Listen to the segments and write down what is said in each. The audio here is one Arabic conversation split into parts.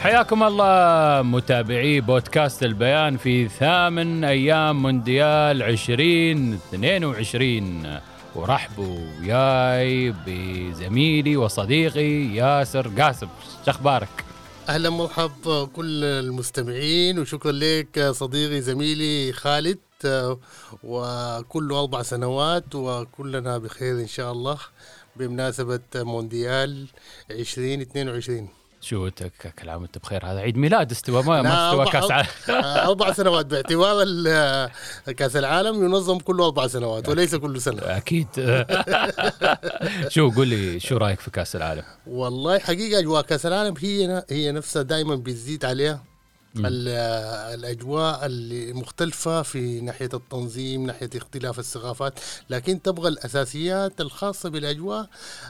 حياكم الله متابعي بودكاست البيان في ثامن أيام مونديال 2022 ورحبوا وياي بزميلي وصديقي ياسر قاسم. شو أخبارك؟ أهلا مرحب كل المستمعين وشكرا لك صديقي زميلي خالد. وكله أربع سنوات وكلنا بخير إن شاء الله بمناسبة مونديال 2022 شو كل عام وانت بخير هذا عيد ميلاد استوى ما, ما استوى كأس عالم أربع سنوات باعتبار كأس العالم ينظم كل أربع سنوات وليس كل سنة. أكيد. شو قول لي شو رأيك في كأس العالم؟ والله حقيقة أجواء كأس العالم هي هي نفسها دائما بتزيد عليها. الأجواء اللي مختلفة في ناحية التنظيم ناحية اختلاف الثقافات لكن تبغى الأساسيات الخاصة بالأجواء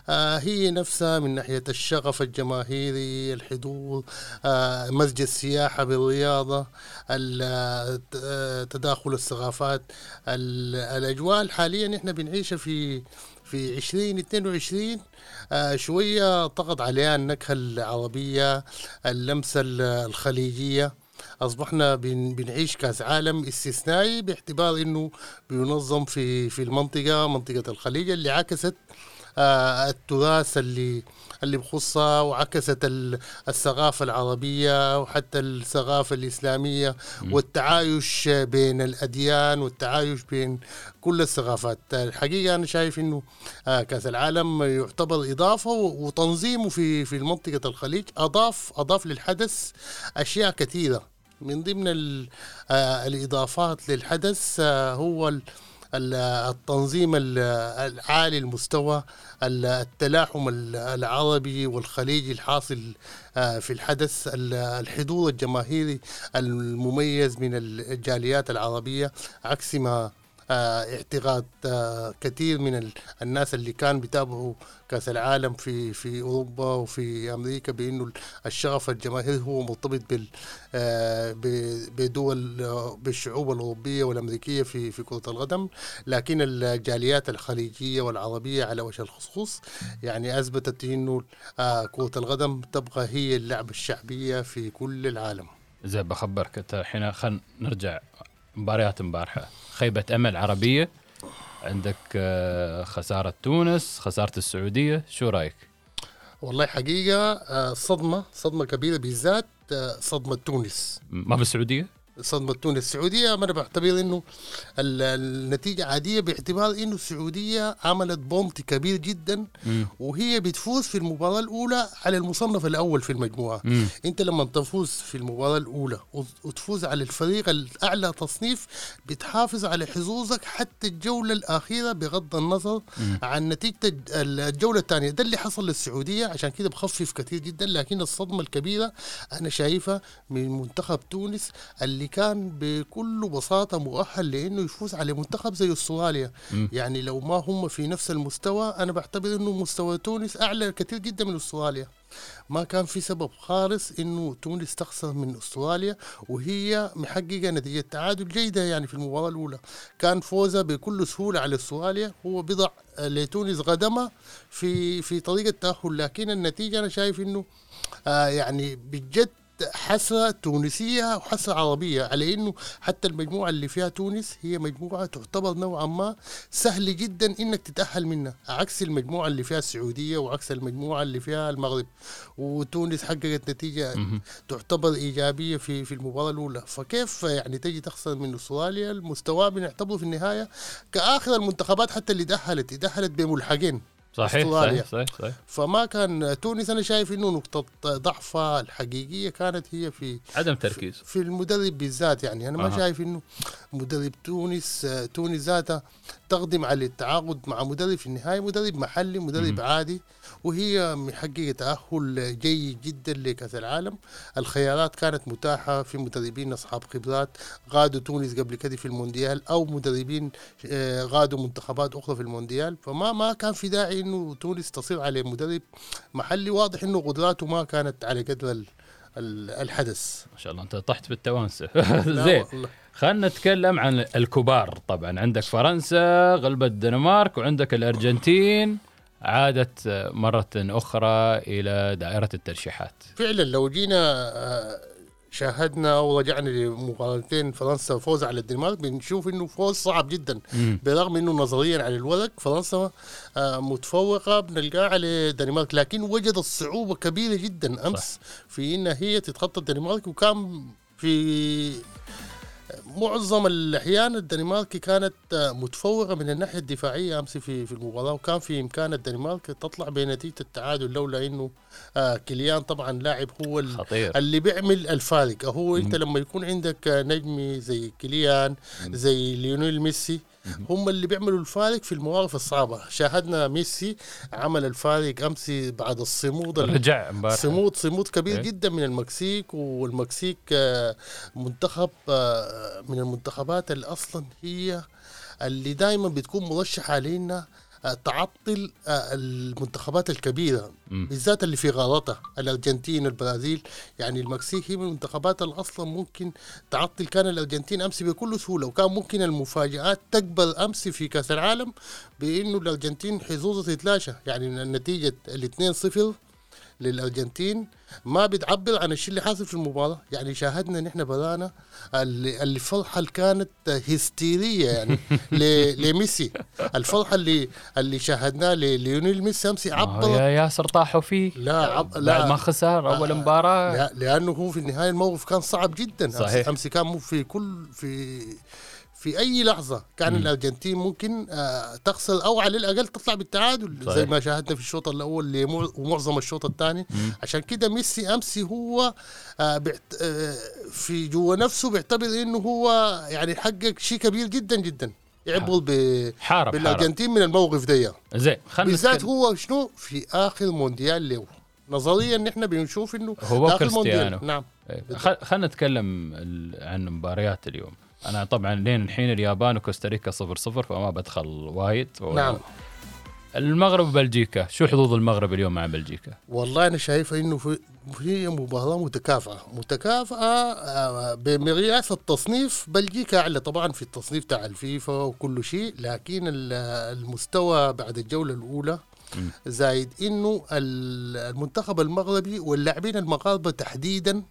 آه، هي نفسها من ناحية الشغف الجماهيري الحضور آه، مزج السياحة بالرياضة ال- آه، تداخل الثقافات ال- الأجواء الحالية نحن بنعيشها في في 2022 آه شوية طغت عليها النكهة العربية اللمسة ال- الخليجية. أصبحنا بن بنعيش كأس عالم استثنائي باعتبار أنه بينظم في في المنطقة منطقة الخليج اللي عكست التراث اللي اللي بخصها وعكست ال- الثقافة العربية وحتى الثقافة الإسلامية والتعايش بين الأديان والتعايش بين كل الثقافات. الحقيقة أنا شايف أنه آه كأس العالم يعتبر إضافة وتنظيمه في في منطقة الخليج أضاف أضاف للحدث أشياء كثيرة. من ضمن آه الإضافات للحدث آه هو التنظيم ال- العالي المستوى ال- التلاحم ال- العربي والخليجي الحاصل آه، في الحدث. ال- الحضور الجماهيري المميز من الجاليات العربية عكس ما اعتقاد آه، كثير من ال- الناس اللي كان بيتابعوا كأس العالم في في أوروبا وفي أمريكا بأنه الشغف الجماهيري هو مرتبط بال آه، بدول آه، بالشعوب الأوروبية والأمريكية في في كرة القدم. لكن الجاليات الخليجية والعربية على وجه الخصوص يعني أثبتت إنه آه، كرة القدم تبقى هي اللعبة الشعبية في كل العالم. زين بخبرك. انت الحين خلينا نرجع مباريات امبارحة خيبة أمل عربية عندك آه، خسارة تونس خسارة السعودية شو رأيك؟ والله حقيقة آه، صدمة صدمة كبيرة بالذات آه، صدمة تونس ما بالسعودية؟ صدمة تونس السعودية أنا بعتبر إنه ال- النتيجة عادية باعتبار إنه السعودية عملت بومت كبير جدا مم. وهي بتفوز في المباراة الأولى على المصنف الأول في المجموعة مم. أنت لما تفوز في المباراة الأولى وت- وتفوز على الفريق الأعلى تصنيف بتحافظ على حظوظك حتى الجولة الأخيرة بغض النظر عن نتيجة الج- الجولة الثانية ده اللي حصل للسعودية عشان كده بخفف كثير جدا لكن الصدمة الكبيرة أنا شايفها من منتخب تونس اللي كان بكل بساطة مؤهل لأنه يفوز على منتخب زي أستراليا. يعني لو ما هم في نفس المستوى أنا بعتبر أنه مستوى تونس أعلى كثير جدا من أستراليا. ما كان في سبب خالص إنه تونس تخسر من أستراليا وهي محققة نتيجة تعادل جيدة يعني في المباراة الأولى. كان فوزها بكل سهولة على أستراليا. هو بضع لتونس غدمة في في طريق التاهل لكن النتيجة أنا شايف إنه آه يعني بجد حسرة تونسية وحسرة عربية على إنه حتى المجموعة اللي فيها تونس هي مجموعة تعتبر نوعا ما سهل جدا إنك تتأهل منها عكس المجموعة اللي فيها السعودية وعكس المجموعة اللي فيها المغرب. وتونس حققت نتيجة تعتبر إيجابية في في المباراة الأولى. فكيف يعني تجي تخسر من أستراليا؟ المستوى بنعتبره في النهاية كآخر المنتخبات حتى اللي تأهلت تأهلت بملحقين. صحيح أستراليا. صحيح صحيح, صحيح. فما كان تونس أنا شايف إنه نقطة ضعفها الحقيقية كانت هي في عدم تركيز في المدرب بالذات يعني أنا ما أها. شايف إنه مدرب تونس تونس ذاتها تقدم على التعاقد مع مدرب في النهاية مدرب محلي مدرب عادي. وهي محققه تأهل جيد جدا لكأس العالم. الخيارات كانت متاحة في مدربين أصحاب خبرات غادوا تونس قبل كده في المونديال أو مدربين آه، غادوا منتخبات أخرى في المونديال. فما ما كان في داعي إنه تونس تصير على مدرب محلي. واضح إنه قدراته ما كانت على قدر ال- ال- الحدث. ما شاء الله أنت طحت بالتوانسه زين. خلينا نتكلم عن الكبار. طبعا عندك فرنسا غلبت الدنمارك وعندك الأرجنتين. عادت مرة أخرى إلى دائرة الترشيحات. فعلا لو جينا آه، شاهدنا ورجعنا لمقارنتين فرنسا فوز على الدنمارك بنشوف إنه فوز صعب جدا. مم. برغم إنه نظريا على الورق فرنسا آه، متفوقة بنلقاها على الدنمارك لكن وجدت صعوبة كبيرة جدا. أمس في انها هي تتخطى الدنمارك وكان في معظم الأحيان الدنمارك كانت متفوقة من الناحية الدفاعية أمس في في المباراة وكان في إمكان الدنمارك تطلع بنتيجة التعادل لولا إنه آه، كيليان طبعا لاعب هو خطير. اللي بيعمل الفارق. هو أنت لما يكون عندك نجم زي كيليان زي ليونيل ميسي هم اللي بيعملوا الفارق في المواقف الصعبة. شاهدنا ميسي عمل الفارق أمس بعد الصمود. ال- رجع امبارح. صمود صمود كبير إيه. جدا من المكسيك والمكسيك آه، منتخب آه، من المنتخبات اللي أصلا هي اللي دائما بتكون مرشحة لنا تعطل آه، المنتخبات الكبيرة. بالذات اللي في غلطها الأرجنتين البرازيل. يعني المكسيك هي من المنتخبات اللي أصلا ممكن تعطل. كان الأرجنتين أمس بكل سهولة وكان ممكن المفاجآت تكبر أمس في كأس العالم بإنه الأرجنتين حظوظها تتلاشى يعني نتيجة ال 2-0 للأرجنتين. ما بتعبر عن الشيء اللي حاصل في المباراة. يعني شاهدنا نحن اللي الفرحة اللي كانت هستيرية يعني لميسي. الفرحة اللي اللي شاهدناها لليونيل ميسي أمس آه، عبر يا ياسر طاحوا فيه. لا عب... بعد لا ما خسر أول مباراة. لا لأنه هو في النهاية الموقف كان صعب جدا. صحيح. أمس كان مو في كل في في أي لحظة كان مم. الأرجنتين ممكن آه تخسر أو على الأقل تطلع بالتعادل صحيح. زي ما شاهدنا في الشوط الأول ومعظم الشوط الثاني. عشان كده ميسي امس هو آه بيعت... آه في جوا نفسه بيعتبر إنه هو يعني حقق شيء كبير جدا جدا يعبر ب... حارب بالأرجنتين من الموقف ده زين خلينا بالذات هو شنو في آخر مونديال له نظريا نحن بنشوف إنه هو كريستيانو. مونديال. نعم خل- خلينا نتكلم عن مباريات اليوم أنا طبعا لين الحين اليابان وكوستاريكا صفر صفر فما بدخل وايد. و- نعم. المغرب وبلجيكا. شو حظوظ المغرب اليوم مع بلجيكا؟ والله أنا شايف إنه في هي مباراه متكافئة. متكافئة آه، بمقياس التصنيف بلجيكا أعلى. طبعا في التصنيف تاع الفيفا وكل شيء لكن ال- المستوى بعد الجولة الأولى. زايد. إنه ال- المنتخب المغربي واللاعبين المغاربة تحديدا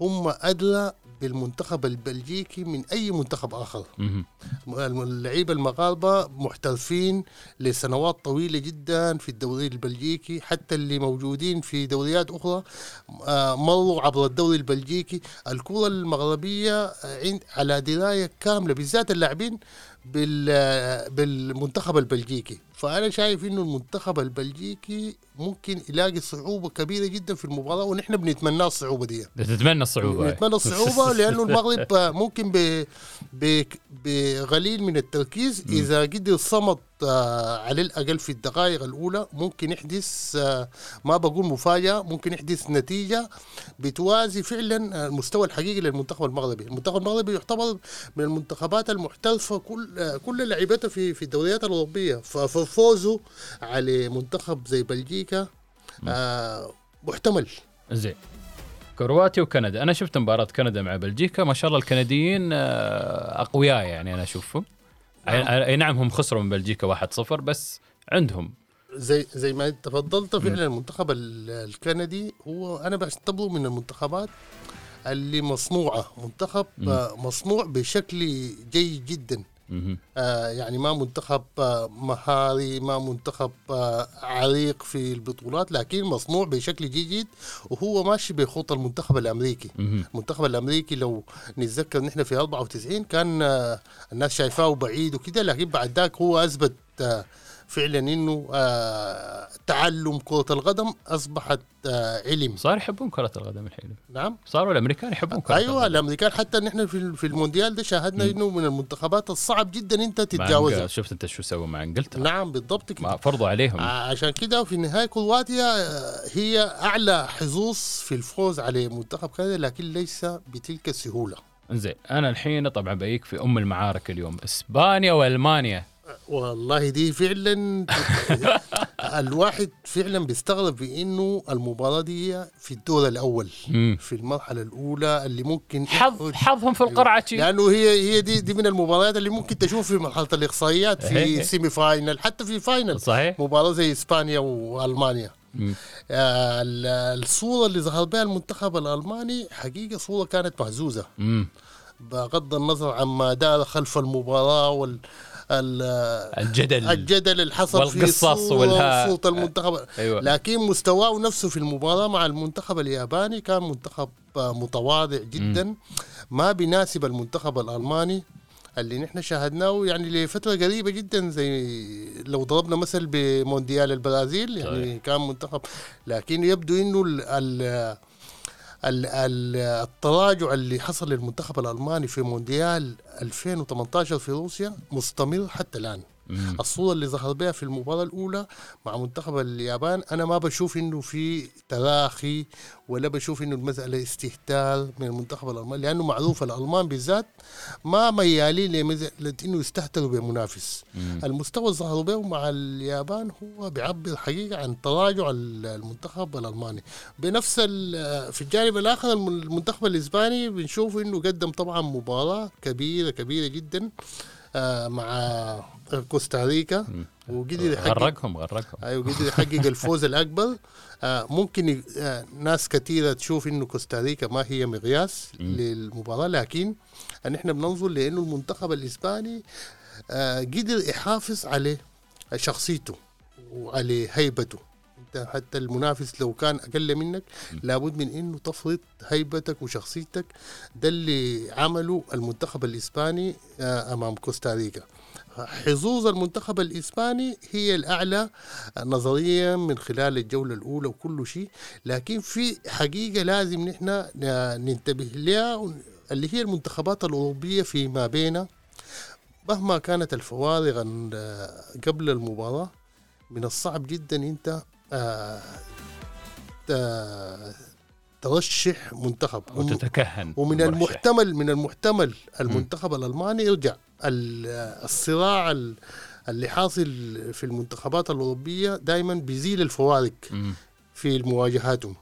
هم ادرى بالمنتخب البلجيكي من أي منتخب آخر. اللعيبة المغاربة محترفين لسنوات طويلة جدا في الدوري البلجيكي حتى اللي موجودين في دوريات أخرى آه، مروا عبر الدوري البلجيكي. الكرة المغربية آه، عند على دراية كاملة بالذات اللاعبين بال- بالمنتخب البلجيكي. فأنا شايف إنه المنتخب البلجيكي ممكن يلاقي صعوبة كبيرة جدا في المباراة ونحن بنتمنى الصعوبة دي. تتمنى الصعوبة. نتمنى الصعوبة لأنه المغرب ممكن ب ب بقليل من التركيز إذا قدر صمد على الأقل في الدقائق الأولى ممكن يحدث آه، ما بقول مفاجأة ممكن يحدث نتيجة بتوازي فعلا المستوى الحقيقي للمنتخب المغربي، المنتخب المغربي يعتبر من المنتخبات المحترفة كل آه، كل لعيبتها في في الدوريات الأوروبية. ففوزه على منتخب زي بلجيكا آه، محتمل. زين. كرواتيا وكندا. أنا شفت مباراة كندا مع بلجيكا. ما شاء الله الكنديين آه، أقوياء يعني أنا أشوفهم. اي أي نعم هم خسروا من بلجيكا 1-0 بس عندهم زي زي ما تفضلت فعلا المنتخب ال- الكندي هو أنا بعتبره من المنتخبات اللي مصنوعة منتخب. آه، مصنوع بشكل جيد جدا. آه، يعني ما منتخب آه، مهاري ما منتخب آه، عريق في البطولات لكن مصنوع بشكل جيد وهو ماشي بخطى المنتخب الأمريكي. المنتخب الأمريكي لو نتذكر نحن في 94 كان آه، الناس شايفاه بعيد وكده لكن بعد ذاك هو أثبت آه، فعلا إنه آه تعلم كرة القدم أصبحت آه علم. صار يحبون كرة القدم الحين. نعم. صاروا الأمريكان يحبون كرة أيوه القدم. الأمريكان حتى نحن في في المونديال ده شاهدنا إنه من المنتخبات الصعب جدا إنت تتجاوزها. شفت إنت شو سووا مع إنجلترا؟ نعم بالضبط كده. فرضوا عليهم. آه، عشان كده في النهاية كرواتيا هي أعلى حظوظ في الفوز على منتخب كندا لكن ليس بتلك السهولة. زين أنا الحين طبعا بيك في أم المعارك اليوم. إسبانيا وألمانيا. والله دي فعلا الواحد فعلا بيستغرب بانه المباراة دي في الدور الأول مم. في المرحلة الأولى اللي ممكن حظ حظهم في القرعة. لأنه هي هي دي دي من المباريات اللي ممكن تشوف في مرحلة الإقصائيات. في semi final حتى في final صحيح مباراة زي إسبانيا وألمانيا. آه، ال- الصورة اللي ظهر بها المنتخب الألماني حقيقة صورة كانت مهزوزة. بغض النظر عما دار خلف المباراة وال ال- الجدل الجدل اللي حصل في والقصص صورة والها- صوت المنتخب. أيوه. لكن مستواه نفسه في المباراة مع المنتخب الياباني كان منتخب متواضع جدا. ما بيناسب المنتخب الألماني اللي نحن شاهدناه يعني لفترة قريبة جدا زي لو ضربنا مثل بمونديال البرازيل يعني صحيح. كان منتخب. لكن يبدو إنه ال ال التراجع اللي حصل للمنتخب الألماني في مونديال 2018 في روسيا مستمر حتى الآن. مم. الصورة اللي ظهر بها في المباراة الأولى مع منتخب اليابان أنا ما بشوف إنه في تراخي ولا بشوف إنه المسألة استهتار من المنتخب الألماني لأنه معروف الألمان بالذات ما ميالين لمسألة إنه يستهتروا بمنافس مم. المستوى اللي ظهروا به مع اليابان هو بيعبر حقيقة عن تراجع المنتخب الألماني بنفس في الجانب الآخر الم- المنتخب الإسباني بنشوف إنه قدم طبعا مباراة كبيرة كبيرة جدا مع كوستاريكا وقدر يحقق غرقهم غرقهم. أيوه قدر يحقق الفوز الأكبر. آه ممكن آه ناس كثيره تشوف إنه كوستاريكا ما هي مقياس للمباراة لكن نحن بننظر لإنه المنتخب الإسباني آه قدر يحافظ على شخصيته وعلى هيبته. انت حتى المنافس لو كان أقل منك لابد من إنه تفرض هيبتك وشخصيتك. ده اللي عمله المنتخب الإسباني آه أمام كوستاريكا حظوظ المنتخب الإسباني هي الأعلى نظريا من خلال الجولة الأولى وكل شيء. لكن في حقيقة لازم نحن ننتبه لها اللي هي المنتخبات الأوروبية فيما بين مهما كانت الفوارق عن قبل المباراة من الصعب جدا إنت آه، ترشح منتخب وتتكهن ومن. المحتمل من المحتمل المنتخب الألماني يرجع ال- الصراع ال- اللي حاصل في المنتخبات الأوروبية دائما بيزيل الفوارق. في مواجهاتهم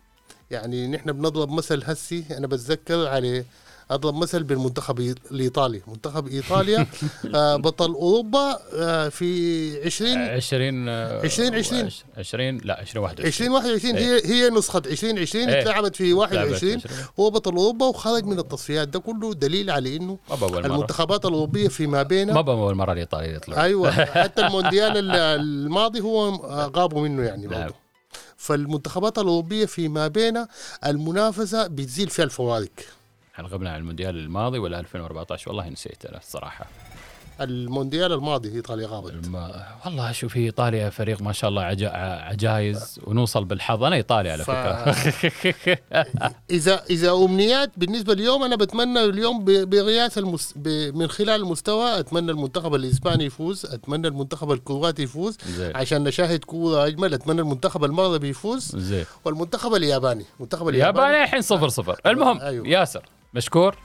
يعني نحن بنضرب مثل هسي أنا بتذكر على أضرب مثل بالمنتخب الإيطالي. منتخب إيطاليا آه، بطل أوروبا آه، في 20 20 20 20. 20 لا 20 2021 هي هي نسخة 2020 إيه. اتلعبت في 21 20. هو بطل أوروبا وخرج من التصفيات ده كله دليل على إنه المنتخبات الأوروبية فيما بين ما بأول مرة الإيطالي يطلع. أيوه. حتى المونديال ال- الماضي هو غابوا منه يعني نعم. برضه. فالمنتخبات الأوروبية فيما بين المنافسة بتزيل فيها الفوارق. غبنا عن المونديال الماضي ولا 2014 والله نسيت أنا الصراحة المونديال الماضي إيطاليا غابت. الم... والله شوف هي إيطاليا فريق ما شاء الله عجا... عجايز ونوصل بالحظ. أنا ايطالي على ف- فكرة. اذا إذا أمنيات بالنسبة اليوم أنا بتمنى اليوم ب- بقياس المس... ب... من خلال المستوى أتمنى المنتخب الإسباني يفوز أتمنى المنتخب الكرواتي يفوز زين. عشان نشاهد كورة أجمل أتمنى المنتخب المغربي يفوز. زين. والمنتخب الياباني المنتخب الياباني الحين صفر صفر. المهم أيوه. ياسر. مشكور؟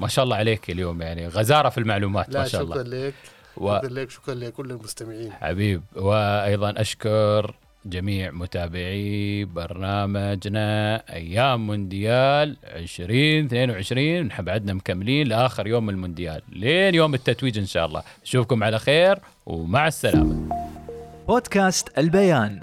ما شاء الله عليك اليوم يعني. غزارة في المعلومات لا ما شاء شكرا الله لك. و... شكرا لك شكرا لكل المستمعين. حبيب. وأيضا أشكر جميع متابعي برنامجنا أيام مونديال 2022 نحب عدنا مكملين لآخر يوم المونديال. لين يوم التتويج إن شاء الله. اشوفكم على خير ومع السلامة. بودكاست البيان.